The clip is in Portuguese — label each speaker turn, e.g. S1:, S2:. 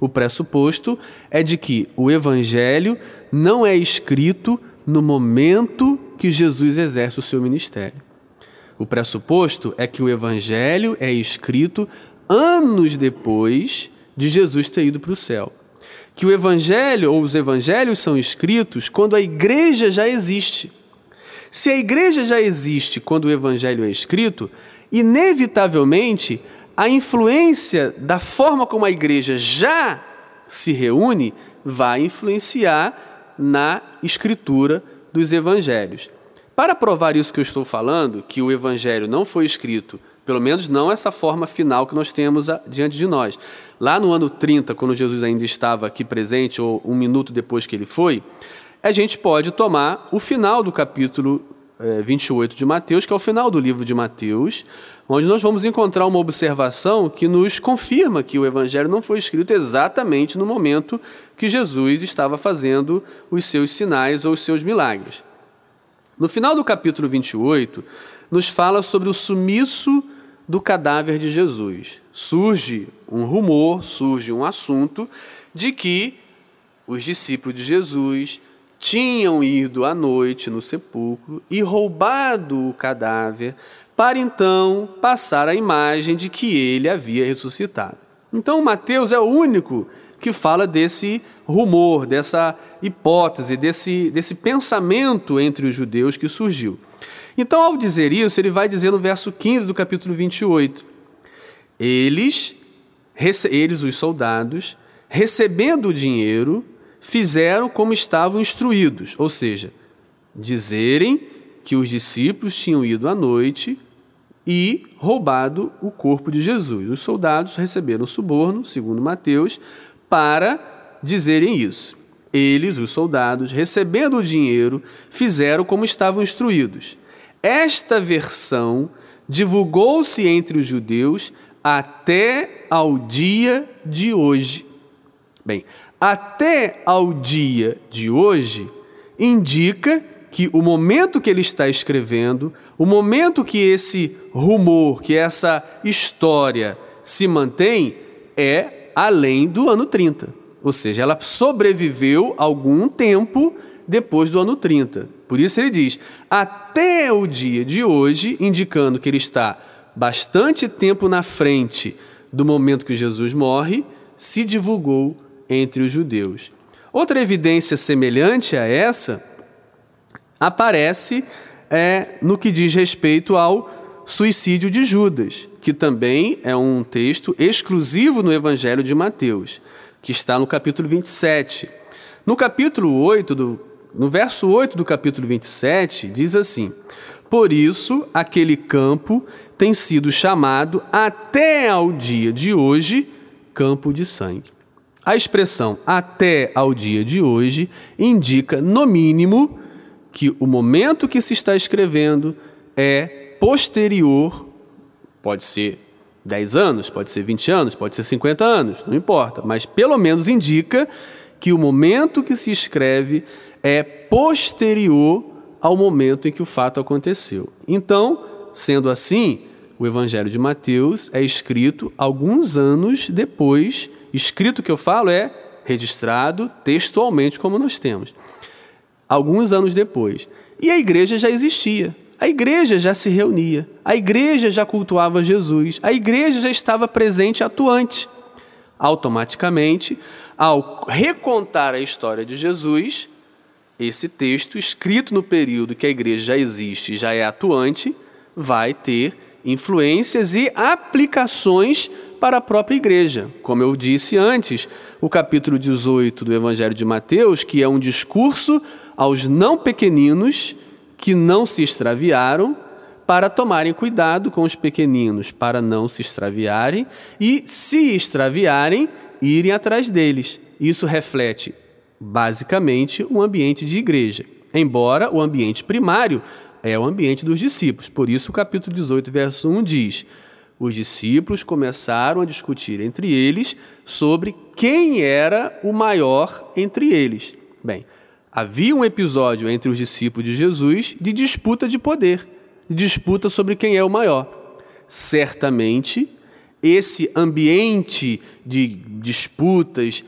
S1: O pressuposto é de que o evangelho não é escrito no momento que Jesus exerce o seu ministério. O pressuposto é que o evangelho é escrito anos depois de Jesus ter ido para o céu. Que o evangelho ou os evangelhos são escritos quando a igreja já existe. Se a igreja já existe quando o evangelho é escrito, inevitavelmente a influência da forma como a igreja já se reúne vai influenciar na escritura dos evangelhos. Para provar isso que eu estou falando, que o evangelho não foi escrito, pelo menos não essa forma final que nós temos diante de nós. Lá no ano 30, quando Jesus ainda estava aqui presente, ou um minuto depois que ele foi, a gente pode tomar o final do capítulo é, 28 de Mateus, que é o final do livro de Mateus, onde nós vamos encontrar uma observação que nos confirma que o Evangelho não foi escrito exatamente no momento que Jesus estava fazendo os seus sinais ou os seus milagres. No final do capítulo 28, nos fala sobre o sumiço do cadáver de Jesus. Surge um rumor, surge um assunto de que os discípulos de Jesus tinham ido à noite no sepulcro e roubado o cadáver, para então passar a imagem de que ele havia ressuscitado. Então, Mateus é o único que fala desse rumor, dessa hipótese, desse, desse pensamento entre os judeus que surgiu. Então, ao dizer isso, ele vai dizer no verso 15 do capítulo 28: Eles, eles os soldados, recebendo o dinheiro, fizeram como estavam instruídos, ou seja, dizerem que os discípulos tinham ido à noite e roubado o corpo de Jesus. Os soldados receberam suborno, segundo Mateus, para dizerem isso. Eles, os soldados, recebendo o dinheiro, fizeram como estavam instruídos. Esta versão divulgou-se entre os judeus até ao dia de hoje. Bem, até ao dia de hoje indica que o momento que ele está escrevendo, o momento que esse rumor, que essa história se mantém, é além do ano 30. Ou seja, ela sobreviveu algum tempo depois do ano 30. Por isso ele diz, até o dia de hoje, indicando que ele está bastante tempo na frente do momento que Jesus morre, se divulgou entre os judeus. Outra evidência semelhante a essa aparece é, no que diz respeito ao suicídio de Judas, que também é um texto exclusivo no Evangelho de Mateus, que está no capítulo 27. No capítulo 8, do, no verso 8 do capítulo 27, diz assim: Por isso aquele campo tem sido chamado até ao dia de hoje campo de sangue. A expressão até ao dia de hoje indica, no mínimo, que o momento que se está escrevendo é posterior, pode ser 10 anos, pode ser 20 anos, pode ser 50 anos, não importa, mas pelo menos indica que o momento que se escreve é posterior ao momento em que o fato aconteceu. Então, sendo assim, o Evangelho de Mateus é escrito alguns anos depois Escrito que eu falo é registrado textualmente, como nós temos. Alguns anos depois. E a igreja já existia. A igreja já se reunia. A igreja já cultuava Jesus. A igreja já estava presente, atuante. Automaticamente, ao recontar a história de Jesus, esse texto, escrito no período que a igreja já existe e já é atuante, vai ter influências e aplicações para a própria igreja. Como eu disse antes, o capítulo 18 do Evangelho de Mateus, que é um discurso aos não pequeninos que não se extraviaram, para tomarem cuidado com os pequeninos, para não se extraviarem e, se extraviarem, irem atrás deles. Isso reflete, basicamente, um ambiente de igreja, embora o ambiente primário é o ambiente dos discípulos. Por isso, o capítulo 18, verso 1 diz: os discípulos começaram a discutir entre eles sobre quem era o maior entre eles. Bem, havia um episódio entre os discípulos de Jesus de disputa de poder, de disputa sobre quem é o maior. Certamente, esse ambiente de disputas,